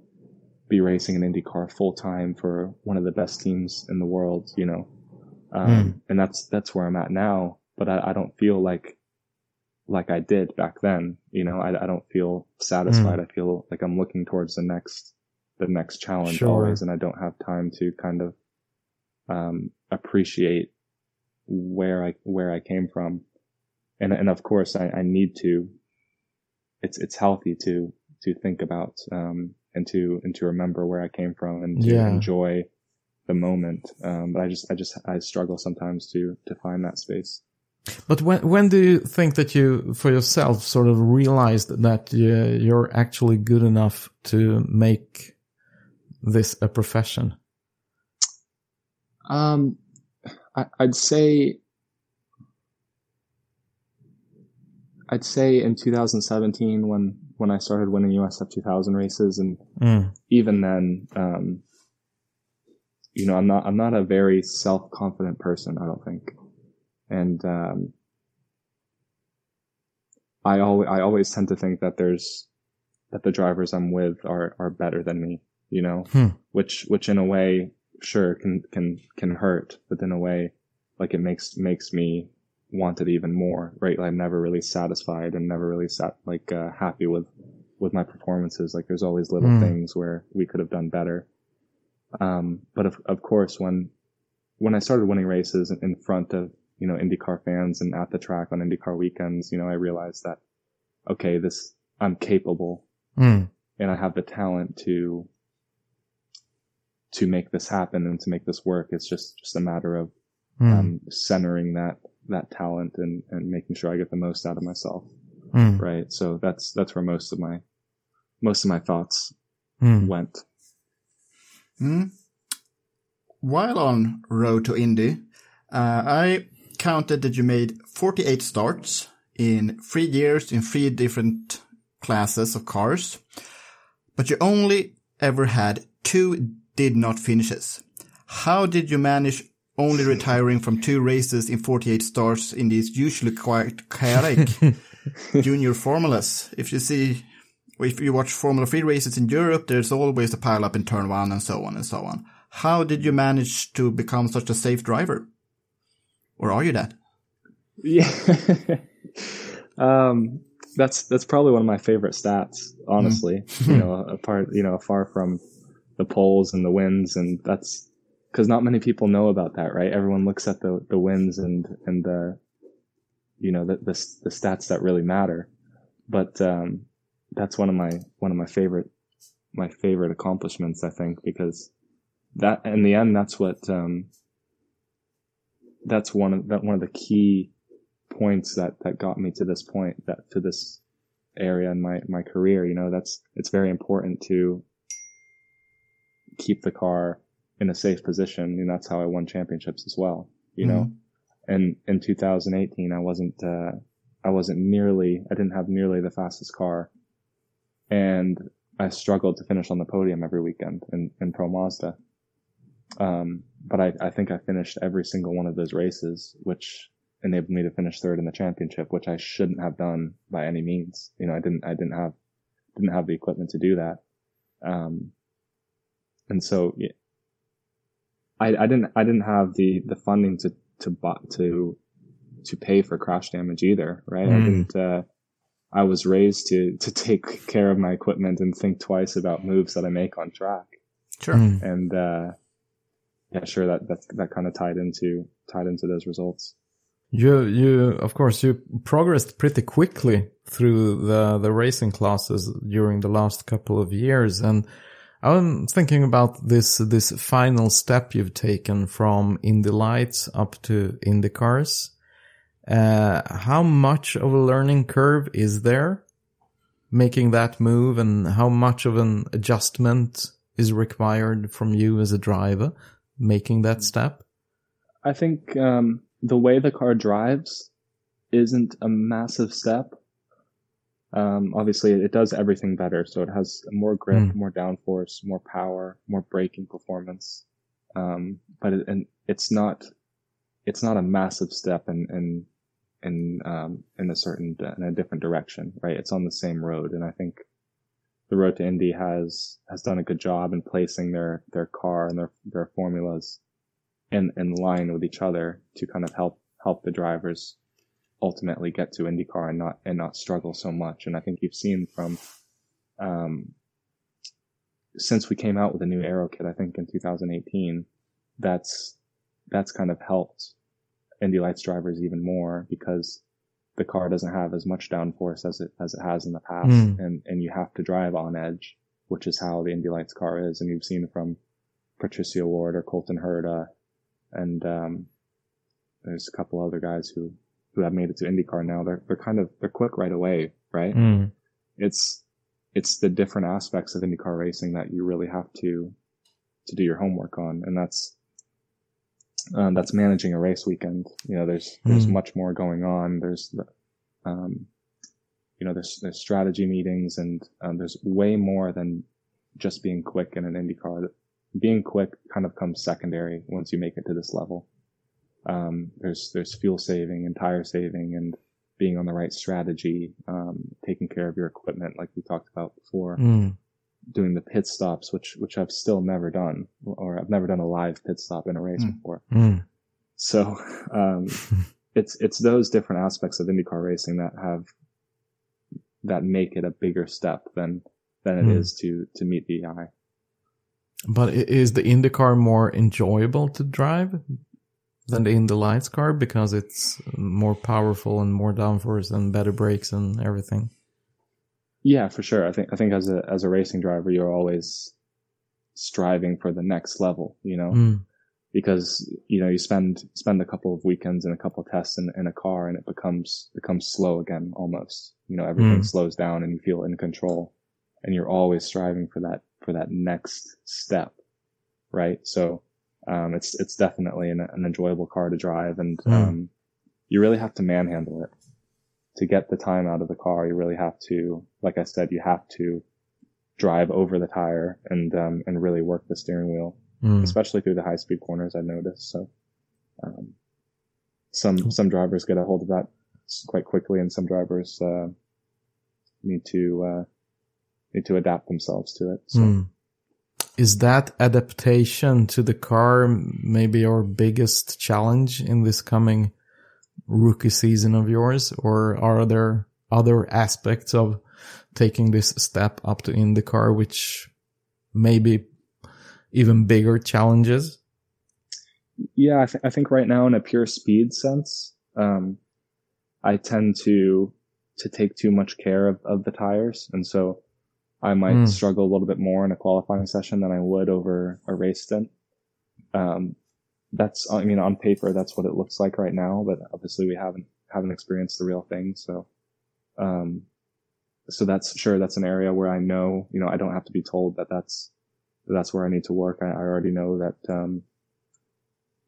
be racing an IndyCar full time for one of the best teams in the world, you know. Um, and that's, that's where I'm at now, but I, I don't feel like, like I did back then, you know, I, I don't feel satisfied. I feel like I'm looking towards the next, the next challenge Sure. always, and I don't have time to kind of, um, appreciate where I, where I came from. And, and of course I, I need to, it's, it's healthy to, to think about, um, and to, and to remember where I came from and to Yeah. enjoy the moment. Um, but I just, I just, I struggle sometimes to, to find that space. But when when do you think that you, for yourself, sort of realized that you, you're actually good enough to make this a profession? Um, I, I'd say, I'd say in 2017 when, when I started winning USF 2000 races and Mm. even then, um, you know, I'm not, I'm not a very self-confident person, I don't think. And, um, I always, I always tend to think that there's, that the drivers I'm with are, are better than me, you know, Hmm. which, which in a way, sure, can, can, can hurt, but in a way, like it makes, makes me want it even more, right? I'm never really satisfied and never really sat, like, uh, happy with, with my performances. Like there's always little Mm. things where we could have done better. Um, but of, of course, when, when I started winning races in- in front of, you know, IndyCar fans and at the track on IndyCar weekends, you know, I realized that, okay, this, I'm capable Mm. and I have the talent to, to make this happen and to make this work. It's just, just a matter of, Mm. um, centering that, that talent and, and making sure I get the most out of myself. Mm. Right. So that's, that's where most of my, most of my thoughts Mm. went. Mm. While on Road to Indy, uh, I counted that you made 48 starts in three years in three different classes of cars, but you only ever had two did not finishes. How did you manage only retiring from two races in 48 starts in these usually quite chaotic [LAUGHS] junior formulas? If you see if you watch Formula 3 races in Europe, there's always a pile up in turn one and so on and so on. How did you manage to become such a safe driver? Or are you that? Yeah. [LAUGHS] um, that's, that's probably one of my favorite stats, honestly, you know, apart, you know, far from the poles and the wins. And that's because not many people know about that, right? Everyone looks at the, the wins and, and the, you know, the, the, the stats that really matter. But, um, that's one of my, one of my favorite, my favorite accomplishments, I think, because that, in the end, that's what, um, that's one of that one of the key points that that got me to this point that to this area in my my career you know that's it's very important to keep the car in a safe position and that's how I won championships as well you know and in 2018 I wasn't uh I wasn't nearly I didn't have nearly the fastest car and I struggled to finish on the podium every weekend in in Pro Mazda um, but I, I think I finished every single one of those races, which enabled me to finish third in the championship, which I shouldn't have done by any means. You know, I didn't, I didn't have, didn't have the equipment to do that. Um, and so yeah, I, I didn't, I didn't have the, the funding to, to, bu- to, to pay for crash damage either, right? I Mm. didn't, uh, I was raised to, to take care of my equipment and think twice about moves that I make on track Sure. Mm. and uh yeah sure that that that kind of tied into tied into those results You, you, of course, you progressed pretty quickly through the, the racing classes during the last couple of years. And I'm thinking about this, this final step you've taken from Indy Lights up to IndyCars. Uh, how much of a learning curve is there making that move and how much of an adjustment is required from you as a driver making that step? i think um the way the car drives isn't a massive step um obviously it does everything better. So it has more grip Mm. more downforce more power more braking performance. Um but it, and it's not it's not a massive step in in in um in a certain in a different direction right? It's on the same road. And i think the Road to Indy has has done a good job in placing their their car and their their formulas in in line with each other to kind of help help the drivers ultimately get to IndyCar and not and not struggle so much. And I think you've seen from um, since we came out with a new aero kit, I think in 2018, that's that's kind of helped Indy Lights drivers even more because the car doesn't have as much downforce as it as it has in the past, Mm. and and you have to drive on edge, which is how the Indy Lights car is, and you've seen from Pato O'Ward or Colton Herta, and um, there's a couple other guys who who have made it to IndyCar now. They're they're kind of they're quick right away, right? Mm. It's it's the different aspects of IndyCar racing that you really have to to do your homework on, and that's um, that's managing a race weekend. You know, there's there's Mm. much more going on. There's the, um, you know, there's there's strategy meetings, and um, there's way more than just being quick in an IndyCar. Being quick kind of comes secondary once you make it to this level. Um, there's there's fuel saving and tire saving and being on the right strategy, um, taking care of your equipment, like we talked about before Mm. doing the pit stops, which which I've still never done, or I've never done a live pit stop in a race Mm. before. Mm. So um, [LAUGHS] it's it's those different aspects of IndyCar racing that have that make it a bigger step than than it Mm. is to to meet the eye. But is the IndyCar more enjoyable to drive than in the Indy Lights car because it's more powerful and more downforce and better brakes and everything? Yeah, for sure. I think I think as a as a racing driver, you're always striving for the next level. You know, Mm. because you know you spend spend a couple of weekends and a couple of tests in, in a car and it becomes becomes slow again almost you know everything Mm. slows down and you feel in control and you're always striving for that for that next step right so um, it's it's definitely an, an enjoyable car to drive and Mm. um, you really have to manhandle it to get the time out of the car you really have to like i said you have to drive over the tire and um, and really work the steering wheel Mm. especially through the high speed corners. I've noticed. So, um, some some drivers get a hold of that quite quickly, and some drivers uh, need to uh, need to adapt themselves to it. So, Mm. Is that adaptation to the car maybe your biggest challenge in this coming rookie season of yours, or are there other aspects of taking this step up to IndyCar which maybe even bigger challenges? yeah, I, th- I think right now in a pure speed sense, um, I tend to to take too much care of, of the tires, and so I might Mm. struggle a little bit more in a qualifying session than I would over a race stint. Um, that's I mean on paper that's what it looks like right now, but obviously we haven't haven't experienced the real thing, so um, so that's sure that's an area where I know you know I don't have to be told that that's that's where I need to work. I, I already know that um,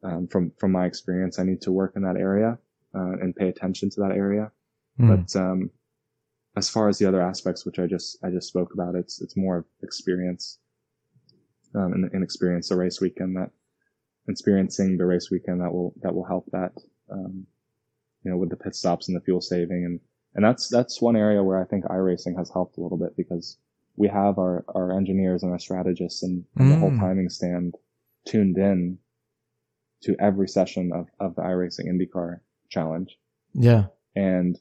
um, from from my experience, I need to work in that area uh, and pay attention to that area. Mm. But um, as far as the other aspects, which I just I just spoke about, it's it's more of experience um, and, and experience the race weekend that experiencing the race weekend that will that will help that um, you know with the pit stops and the fuel saving and and that's that's one area where I think iRacing has helped a little bit because we have our our engineers and our strategists and, and the whole Mm. timing stand tuned in to every session of, of the iRacing IndyCar challenge Yeah. and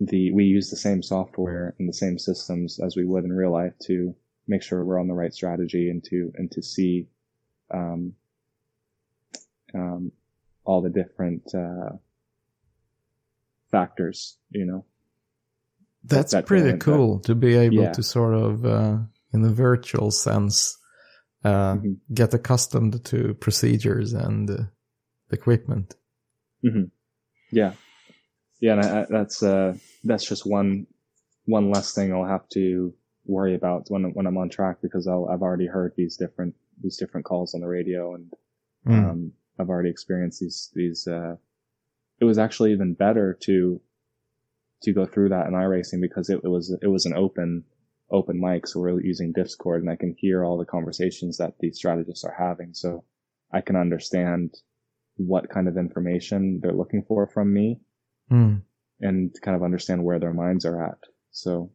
the we use the same software and the same systems as we would in real life to make sure we're on the right strategy and to and to see um, um, all the different uh, factors, you know. That's that pretty cool to be able Yeah. to sort of, uh, in a virtual sense, uh, Mhm. get accustomed to procedures and uh, equipment. Yeah, yeah, and I, I, that's uh, that's just one one less thing I'll have to worry about when when I'm on track because I'll, I've already heard these different these different calls on the radio and Mm. um, I've already experienced these these. Uh, it was actually even better to to go through that in iRacing because it, it was it was an open open mic, so we're using Discord, and I can hear all the conversations that these strategists are having, so I can understand what kind of information they're looking for from me Mm. and kind of understand where their minds are at. So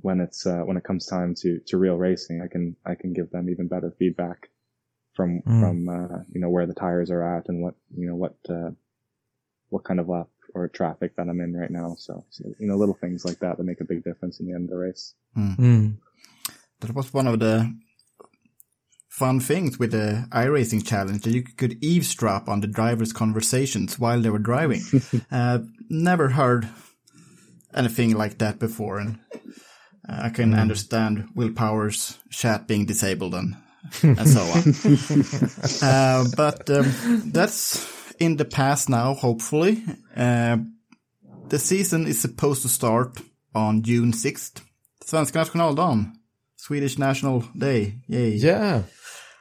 when it's uh, when it comes time to to real racing, I can I can give them even better feedback from Mm. from uh, you know where the tires are at and what you know what uh, what kind of lap or traffic that I'm in right now. So, so you know little things like that that make a big difference in the end of the race. Mm. That was one of the fun things with the iRacing challenge that you could eavesdrop on the drivers' conversations while they were driving. [LAUGHS] uh, never heard anything like that before, and uh, I can understand Will Power's chat being disabled and [LAUGHS] and so on. uh, but um, that's in the past now, hopefully. Uh, the season is supposed to start on June 6th. Svenska nationaldagen. Swedish National Day. Yay. Yeah.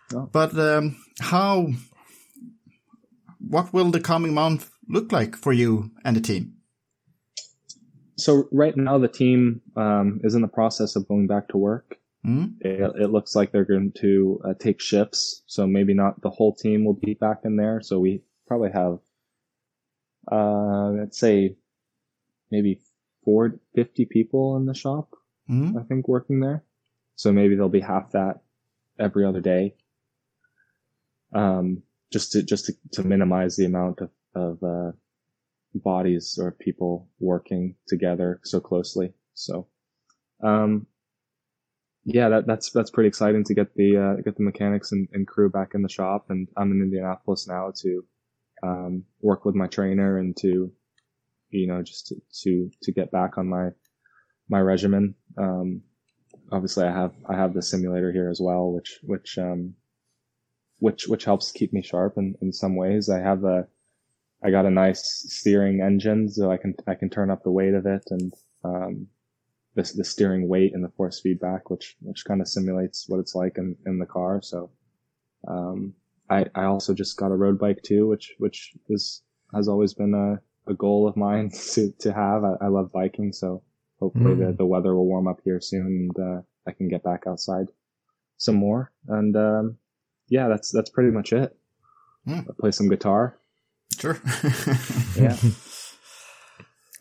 But um, how, what will the coming month look like for you and the team? So right now the team um, is in the process of going back to work. Hmm? It, it looks like they're going to uh, take shifts, so maybe not the whole team will be back in there. So we probably have, uh, let's say, maybe four, 50 people in the shop. Hmm? I think working there. So maybe there'll be half that every other day. Um, just to just to, to minimize the amount of of uh, bodies or people working together so closely. So, um, yeah, that, that's that's pretty exciting to get the uh, get the mechanics and, and crew back in the shop. And I'm in Indianapolis now to um, work with my trainer and to you know just to to, to get back on my my regimen. Um, obviously, I have I have the simulator here as well, which which um, which which helps keep me sharp in, in some ways. I have a I got a nice steering engine, so I can I can turn up the weight of it and um, the the steering weight and the force feedback, which which kind of simulates what it's like in, in the car. So um, I I also just got a road bike too, which which is has always been a, a goal of mine [LAUGHS] to to have. I, I love biking, so hopefully the, the weather will warm up here soon and uh, I can get back outside some more. And um, yeah, that's that's pretty much it. Hmm. I play some guitar. Sure. [LAUGHS] Yeah. [LAUGHS]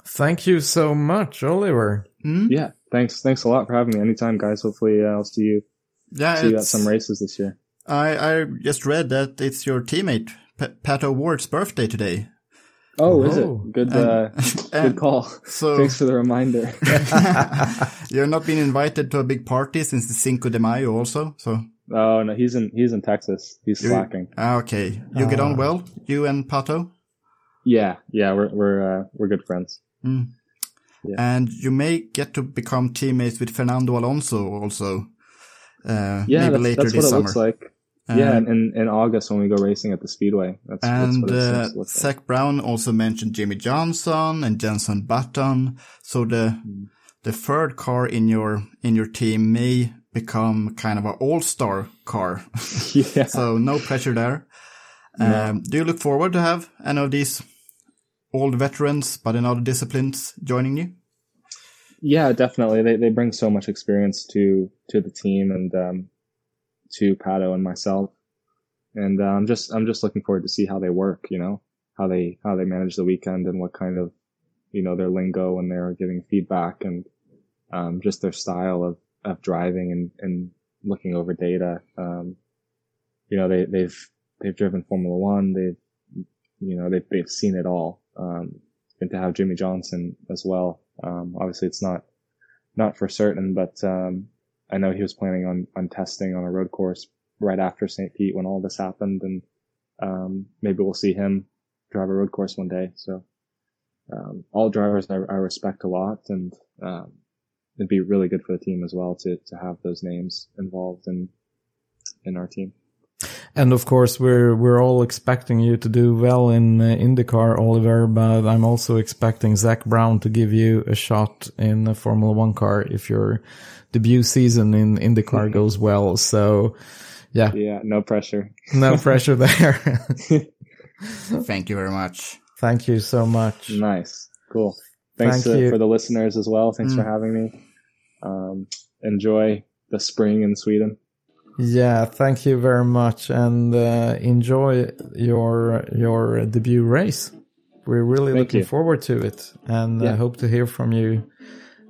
Thank you so much, Oliver. Hmm? yeah. Thanks. Thanks a lot for having me. Anytime, guys. Hopefully, uh, I'll see you Yeah, see you at some races this year. I, I just read that it's your teammate, P- Pat O'Ward's birthday today. Oh, is Oh. it? Good. Uh, [LAUGHS] and- good call. So Thanks for the reminder. you're not been invited to a big party since the Cinco de Mayo also. So oh no, he's in he's in Texas. He's slacking. Ah, okay, you get on well, you and Pato, Yeah, yeah. We're we're uh, we're good friends. Yeah. and you may get to become teammates with Fernando Alonso also. Uh, Yeah, maybe that's, later that's what this it summer. looks like. yeah, Um, in, in August when we go racing at the speedway. That's, that's And what it uh, seems to look like. Zak Brown also mentioned Jimmie Johnson and Jenson Button. So the Hmm. the third car in your in your team may become kind of an all star car. [LAUGHS] [LAUGHS] yeah. so no pressure there. Um, do you look forward to have any of these old veterans but in other disciplines joining you? Yeah, definitely. They they bring so much experience to to the team and um, to Pato and myself, and uh, I'm just I'm just looking forward to see how they work. You know, how they how they manage the weekend and what kind of you know their lingo when they're giving feedback and um, just their style of of driving and and looking over data. Um, you know, they they've they've driven Formula One. They've you know they've they've seen it all. Um, and to have Jimmie Johnson as well. Um, obviously it's not, not for certain, but, um, I know he was planning on, on testing on a road course right after St. Pete when all this happened. And, um, maybe we'll see him drive a road course one day. So, um, all drivers I, I respect a lot and, um, it'd be really good for the team as well to, to have those names involved in, in our team. And of course, we're we're all expecting you to do well in uh, IndyCar, Oliver. But I'm also expecting Zak Brown to give you a shot in a Formula One car if your debut season in IndyCar goes well. So, yeah, Yeah. No pressure. no [LAUGHS] pressure there. [LAUGHS] Thank you very much. Thank you so much. Nice. Cool. Thanks Thank to, you. for the listeners as well. Thanks for having me. Um, enjoy the spring in Sweden. Yeah, thank you very much, and uh, enjoy your your debut race. We're really Thank looking you. forward to it, and uh, Yeah. hope to hear from you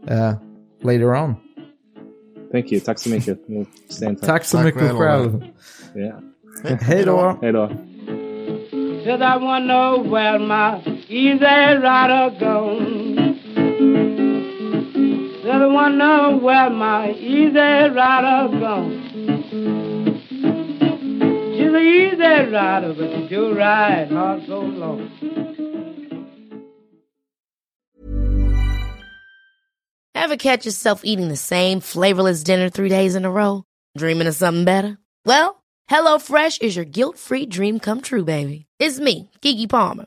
uh, later on. Thank you. Tack så mycket. [LAUGHS] Stay in touch. Tack så mycket själv. Yeah. [LAUGHS] Hej då. Hej då. Said I wanna know where my easy rider gone. I know where my easy rider gone. She's an easy rider, but she do ride hard so long. Ever catch yourself eating the same flavorless dinner three days in a row? Dreaming of something better? Well, HelloFresh is your guilt-free dream come true, baby. It's me, Keke Palmer.